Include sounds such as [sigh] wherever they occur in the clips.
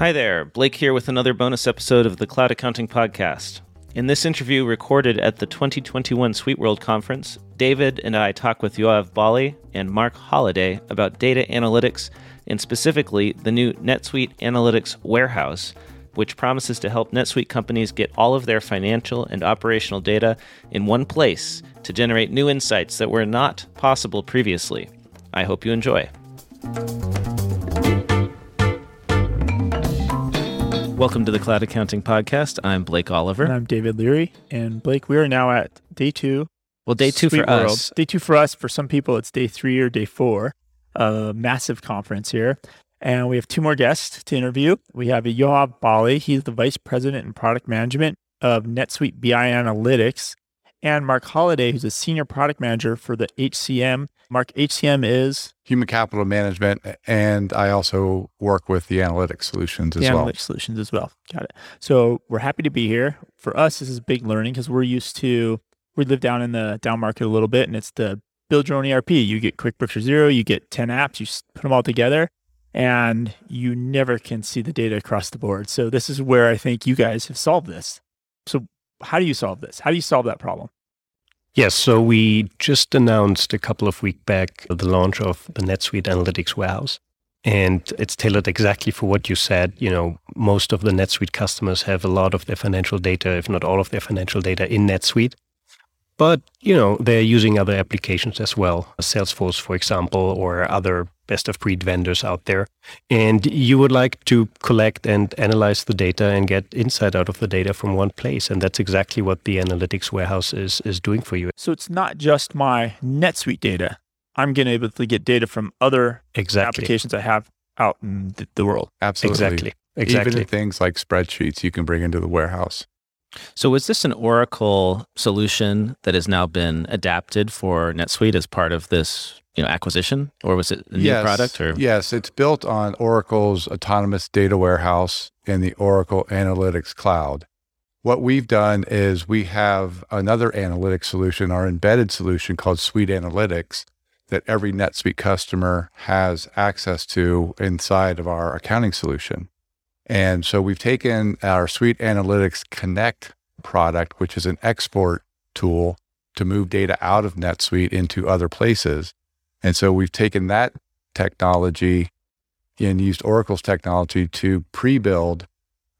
Hi there, Blake here with another bonus episode of the Cloud Accounting Podcast. In this interview recorded at the 2021 SuiteWorld Conference, David and I talk with Yoav Bali and Mark Holliday about data analytics and specifically the new NetSuite Analytics Warehouse, which promises to help NetSuite companies get all of their financial and operational data in one place to generate new insights that were not possible previously. I hope you enjoy. Welcome to the Cloud Accounting Podcast. I'm Blake Oliver. And I'm David Leary. And Blake, we are now at day two. Well, day two Sweet for World. us. Day two for us. For some people, it's day three or day four. A massive conference here. And we have two more guests to interview. We have Yoav Bali. He's the Vice President in Product Management of NetSuite BI Analytics. And Mark Holliday, who's a Senior Product Manager for the HCM. Mark, HCM is human capital management, and I also work with the analytics solutions as well. analytics solutions as well. Got it. So we're happy to be here. For us, this is big learning because we're used to we live down in the down market a little bit, and it's the build your own ERP. You get QuickBooks or Xero, you get ten apps, you put them all together, and you never can see the data across the board. So this is where I think you guys have solved this. So how do you solve this? How do you solve that problem? Yes, so we just announced a couple of weeks back the launch of the NetSuite Analytics Warehouse. And it's tailored exactly for what you said. You know, most of the NetSuite customers have a lot of their financial data, if not all of their financial data in NetSuite. But, you know, they're using other applications as well, Salesforce, for example, or other best of breed vendors out there. And you would like to collect and analyze the data and get insight out of the data from one place. And that's exactly what the analytics warehouse is, is doing for you. So it's not just my NetSuite data. I'm going to able to get data from other Exactly. applications I have out in the, the world. Absolutely. Exactly. Exactly. Even things like spreadsheets you can bring into the warehouse. So, is this an Oracle solution that has now been adapted for NetSuite as part of this, you know, acquisition, or was it a new yes, product? Or yes, it's built on Oracle's autonomous data warehouse in the Oracle Analytics Cloud. What we've done is we have another analytics solution, our embedded solution called Suite Analytics, that every NetSuite customer has access to inside of our accounting solution. And so we've taken our Suite Analytics Connect product, which is an export tool to move data out of NetSuite into other places. And so we've taken that technology and used Oracle's technology to pre-build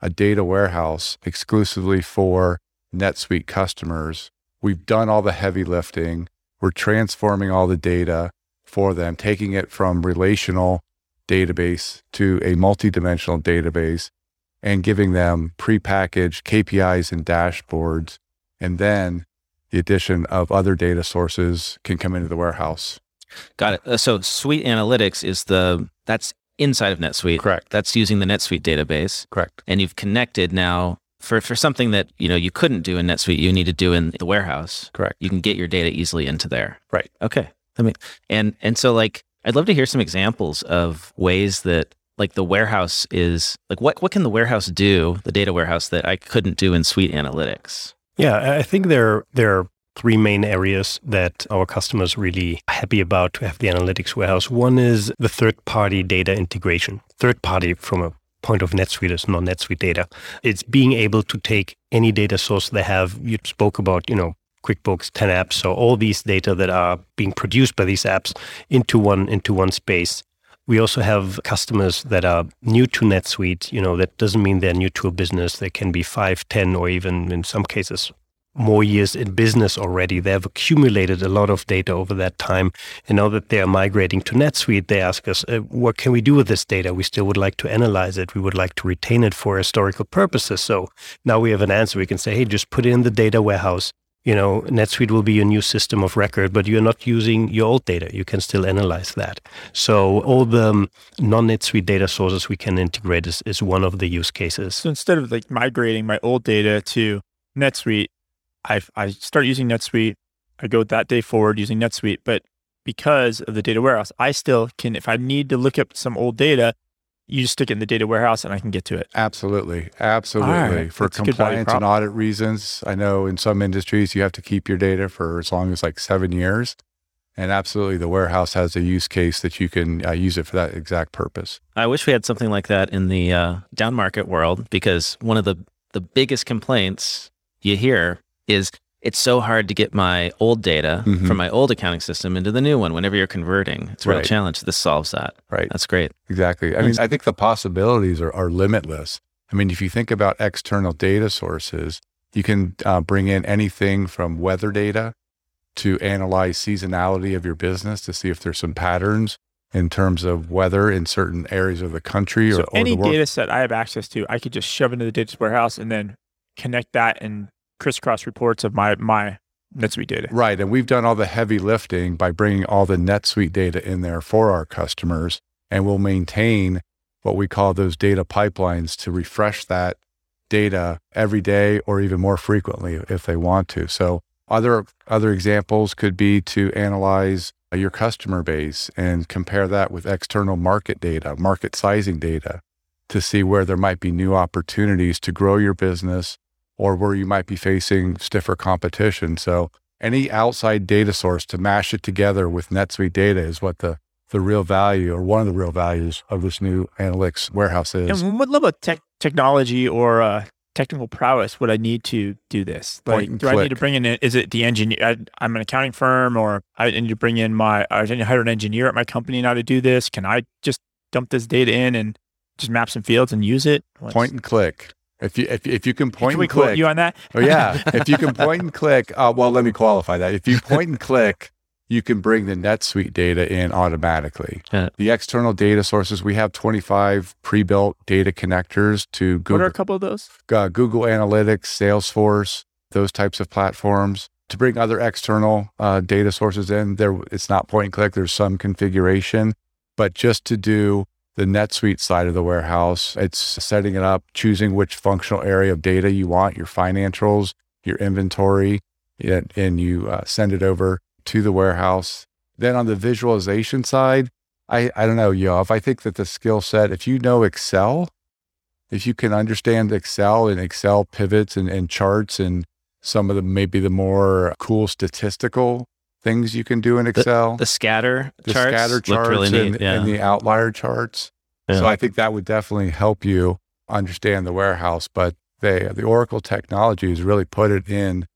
a data warehouse exclusively for NetSuite customers. We've done all the heavy lifting. We're transforming all the data for them, taking it from relational database to a multidimensional database and giving them prepackaged KPIs and dashboards. And then the addition of other data sources can come into the warehouse. got it. Uh, So, Suite Analytics is the that's inside of NetSuite. Correct. That's using the NetSuite database, Correct. and you've connected now for for something that you know you couldn't do in NetSuite. You need to do in the warehouse. Correct. You can get your data easily into there. Right. Okay. I mean, and and so like I'd love to hear some examples of ways that like the warehouse is like what what can the warehouse do, the data warehouse that I couldn't do in Suite Analytics. Yeah, I- think there there are three main areas that our customers really happy about to have the analytics warehouse. One is the third party data integration. Third party from a point of NetSuite is not NetSuite data. It's being able to take any data source they have. You spoke about, you know, QuickBooks, 10 apps. So all these data that are being produced by these apps into one into one space. We also have customers that are new to NetSuite. You know, that doesn't mean they're new to a business. They can be five, ten, or even in some cases more years in business already. They have accumulated a lot of data over that time. And now that they are migrating to NetSuite, they ask us, uh, what can we do with this data? We still would like to analyze it. We would like to retain it for historical purposes. So now we have an answer. We can say, hey, just put it in the data warehouse. You know, NetSuite will be your new system of record, but you're not using your old data. You can still analyze that. So all the um, non-NetSuite data sources we can integrate is, is one of the use cases. So instead of like migrating my old data to NetSuite, I I start using NetSuite. I go that day forward using NetSuite, but because of the data warehouse, I still can. If I need to look up some old data, you just stick it in the data warehouse and I can get to it. Absolutely. Absolutely. right. For That's a good value compliance and audit reasons, I know in some industries you have to keep your data for as long as like seven years. And absolutely, the warehouse has a use case that you can uh, use it for that exact purpose. I wish we had something like that in the uh, down market world because one of the, the biggest complaints you hear is it's so hard to get my old data Mhm. from my old accounting system into the new one whenever you're converting. It's a real Right. challenge. This solves that. Right. That's great. Exactly. I mean, I think the possibilities are, are limitless. I mean, if you think about external data sources, you can uh, bring in anything from weather data to analyze seasonality of your business to see if there's some patterns in terms of weather in certain areas of the country or, So or any the world. data set I have access to, I could just shove into the data warehouse and then connect that and crisscross reports of my my NetSuite data. Right. And we've done all the heavy lifting by bringing all the NetSuite data in there for our customers. And we'll maintain what we call those data pipelines to refresh that data every day or even more frequently if they want to. So other other examples could be to analyze your customer base and compare that with external market data, market sizing data to see where there might be new opportunities to grow your business or where you might be facing stiffer competition. So any outside data source to mash it together with NetSuite data is what the the real value or one of the real values of this new analytics warehouse is. And what level of tech technology or uh, technical prowess would I need to do this? Like, and do I need to bring in? Is it the engineer? I, I'm an accounting firm, or I need to bring in my. I need to hire an engineer at my company now to do this. Can I just dump this data in and just map some fields and use it? What's- Point and click. If you if, if you can point Can we and quote click, you on that? oh yeah, [laughs] if you can point and click, uh, well, let me qualify that. If you point and click, you can bring the NetSuite data in automatically. Yeah. The external data sources, we have 25 pre-built data connectors to What Google are a couple of those? uh, Google Analytics, Salesforce, those types of platforms. To bring other external uh, data sources in, there it's not point and click. There's some configuration, but just to do the NetSuite side of the warehouse, it's setting it up, choosing which functional area of data you want, your financials, your inventory, and, and you uh, send it over to the warehouse. Then on the visualization side, I, I don't know, Yoav, I think that the skill set, if you know Excel, if you can understand Excel and Excel pivots and, and charts and some of the maybe the more cool statistical things you can do in Excel, The scatter the charts scatter charts really and, yeah. and the outlier charts. So I think that would definitely help you understand the warehouse. But they, the Oracle technology has really put it in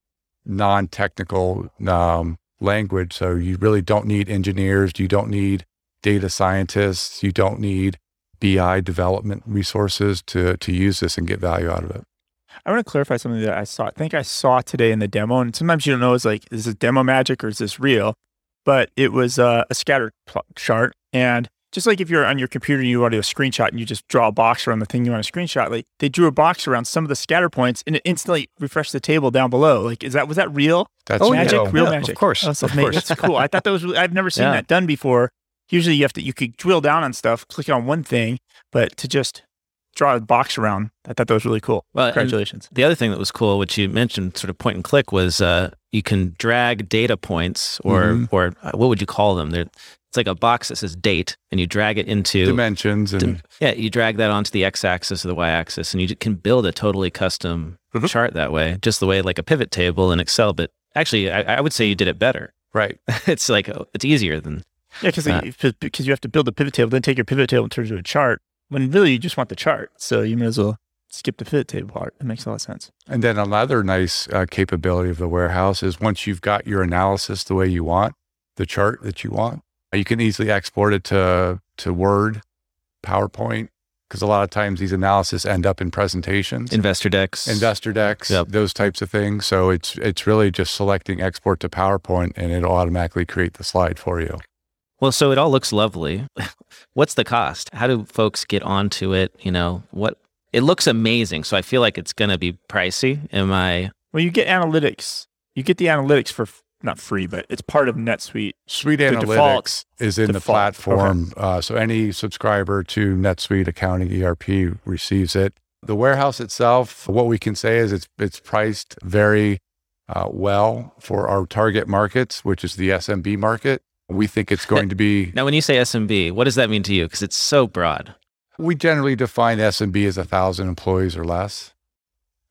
non-technical um, language. So you really don't need engineers. You don't need data scientists. You don't need BI development resources to to use this and get value out of it. I want to clarify something that I saw. I think I saw today in the demo, and sometimes you don't know is like, is this demo magic or is this real? But it was uh, a scatter pl- chart, and just like if you're on your computer and you want to do a screenshot and you just draw a box around the thing you want to screenshot, like they drew a box around some of the scatter points and it instantly refreshed the table down below. Like, is that was that real That's Oh, magic? yeah. Real Yeah, magic? of course, that's, of course. that's cool. I thought that was. Really, I've never seen Yeah. that done before. Usually, you have to you could drill down on stuff, click on one thing, but to just draw a box around, I thought that was really cool. Well, Congratulations. The other thing that was cool, which you mentioned, sort of point and click, was uh, you can drag data points, or Mhm. or uh, what would you call them? They're, it's like a box that says date, and you drag it into dimensions and dim- yeah, you drag that onto the x-axis or the y-axis, and you can build a totally custom Mhm. chart that way, just the way like a pivot table in Excel. But actually, I, I would say you did it better. right. [laughs] it's like oh, it's easier than Yeah, because Uh, because you have to build a pivot table, then take your pivot table and turn it into a chart. When really you just want the chart, so you may as well skip the pivot table part. It makes a lot of sense. And then another nice uh, capability of the warehouse is once you've got your analysis the way you want, the chart that you want, you can easily export it to to Word, PowerPoint, because a lot of times these analysis end up in presentations, investor decks. investor decks, Yep. those types of things. So it's it's really just selecting export to PowerPoint, and it'll automatically create the slide for you. Well, so it all looks lovely. [laughs] What's the cost? How do folks get onto it? You know, what it looks amazing. So I feel like it's going to be pricey. Am I? Well, you get analytics. You get the analytics for f- not free, but it's part of NetSuite. Suite The Analytics default- is in the default, okay. platform. Uh, so any subscriber to NetSuite Accounting ERP receives it. The warehouse itself, what we can say is it's it's priced very uh, well for our target markets, which is the SMB market. We think it's going to be. [laughs] Now, when you say SMB, what does that mean to you? Because it's so broad. We generally define SMB as a thousand employees or less.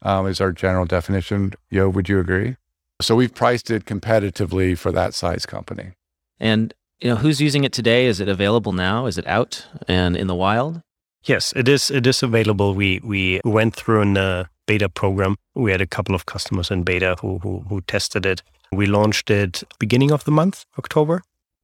Um, is our general definition. Yoav, would you agree? So we've priced it competitively for that size company. And you know, who's using it today? Is it available now? Is it out and in the wild? Yes, it is. It is available. We we went through a uh, beta program. We had a couple of customers in beta who, who who tested it. We launched it beginning of the month, October,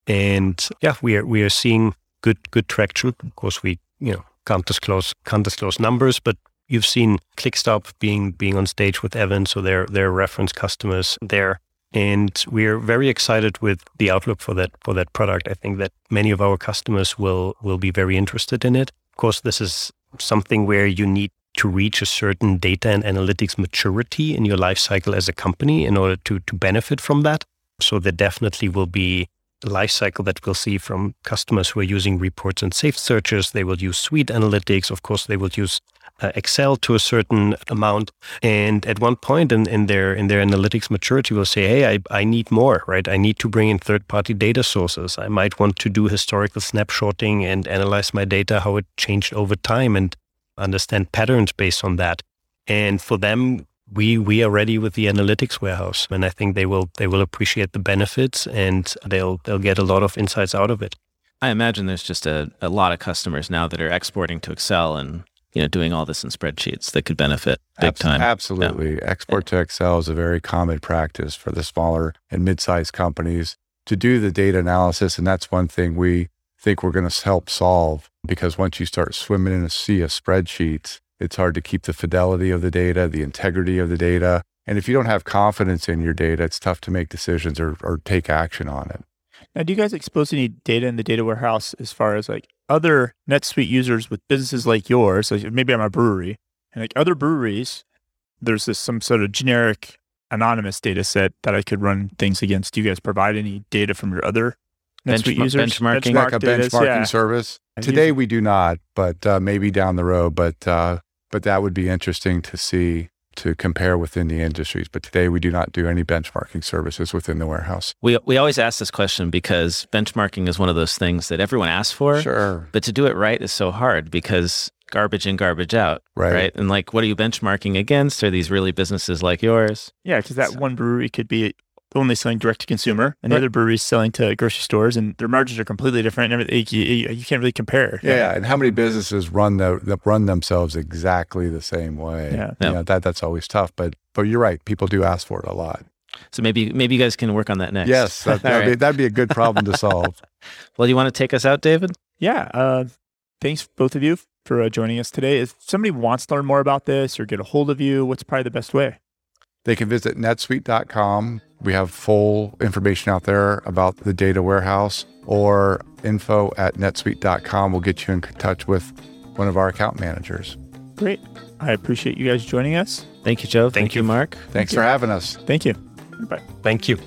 and yeah, we are we are seeing good good traction. Of course, we you know can't disclose can't disclose numbers, but you've seen ClickStop being being on stage with Evan, so they're they're reference customers there. And we're very excited with the outlook for that for that product. I think that many of our customers will will be very interested in it. Of course, this is something where you need to reach a certain data and analytics maturity in your life cycle as a company in order to to benefit from that. So there definitely will be life cycle that we'll see from customers who are using reports and saved searches. They will use Suite Analytics. Of course, they will use uh, Excel to a certain amount, and at one point in, in their in their analytics maturity, will say, "Hey, I, I need more, right? I need to bring in third party data sources. I might want to do historical snapshotting and analyze my data, how it changed over time, and understand patterns based on that." And for them, we we are ready with the analytics warehouse, and I think they will they will appreciate the benefits and they'll they'll get a lot of insights out of it. I imagine there's just a, a lot of customers now that are exporting to Excel and you know, doing all this in spreadsheets that could benefit big Abs- time. Absolutely. Yeah. Export to Excel is a very common practice for the smaller and mid-sized companies to do the data analysis. And that's one thing we think we're going to help solve because once you start swimming in a sea of spreadsheets, it's hard to keep the fidelity of the data, the integrity of the data. And if you don't have confidence in your data, it's tough to make decisions or, or take action on it. Now, do you guys expose any data in the data warehouse as far as like other NetSuite users with businesses like yours? So maybe I'm a brewery, and like other breweries, there's this some sort of generic anonymous data set that I could run things against. Do you guys provide any data from your other NetSuite Benchma- users? benchmarking? like a benchmarking yeah. service. Today we do not, but uh, maybe down the road. But uh, but that would be interesting to see to compare within the industries. But today we do not do any benchmarking services within the warehouse. We we always ask this question because benchmarking is one of those things that everyone asks for. Sure. But to do it right is so hard because garbage in, garbage out. Right. Right. And like, what are you benchmarking against? Are these really businesses like yours? Yeah, because that so. one brewery could be only selling direct to consumer, and right. the other breweries selling to grocery stores, and their margins are completely different. And you, you, you can't really compare. Yeah, yeah, and how many businesses run the run themselves exactly the same way? Yeah, you know, that that's always tough. But but you're right, people do ask for it a lot. So maybe maybe you guys can work on that next. Yes, that, [laughs] would right. be, that'd be a good problem to solve. [laughs] well, do you want to take us out, David? Yeah. Uh, thanks both of you for uh, joining us today. If somebody wants to learn more about this or get a hold of you, what's probably the best way? They can visit netsuite.com. We have full information out there about the data warehouse or info at netsuite.com will get you in touch with one of our account managers. Great. I appreciate you guys joining us. Thank you, Joe. Thank, Thank you, Mark. Thanks Thank for having us. Thank you. Bye. Thank you.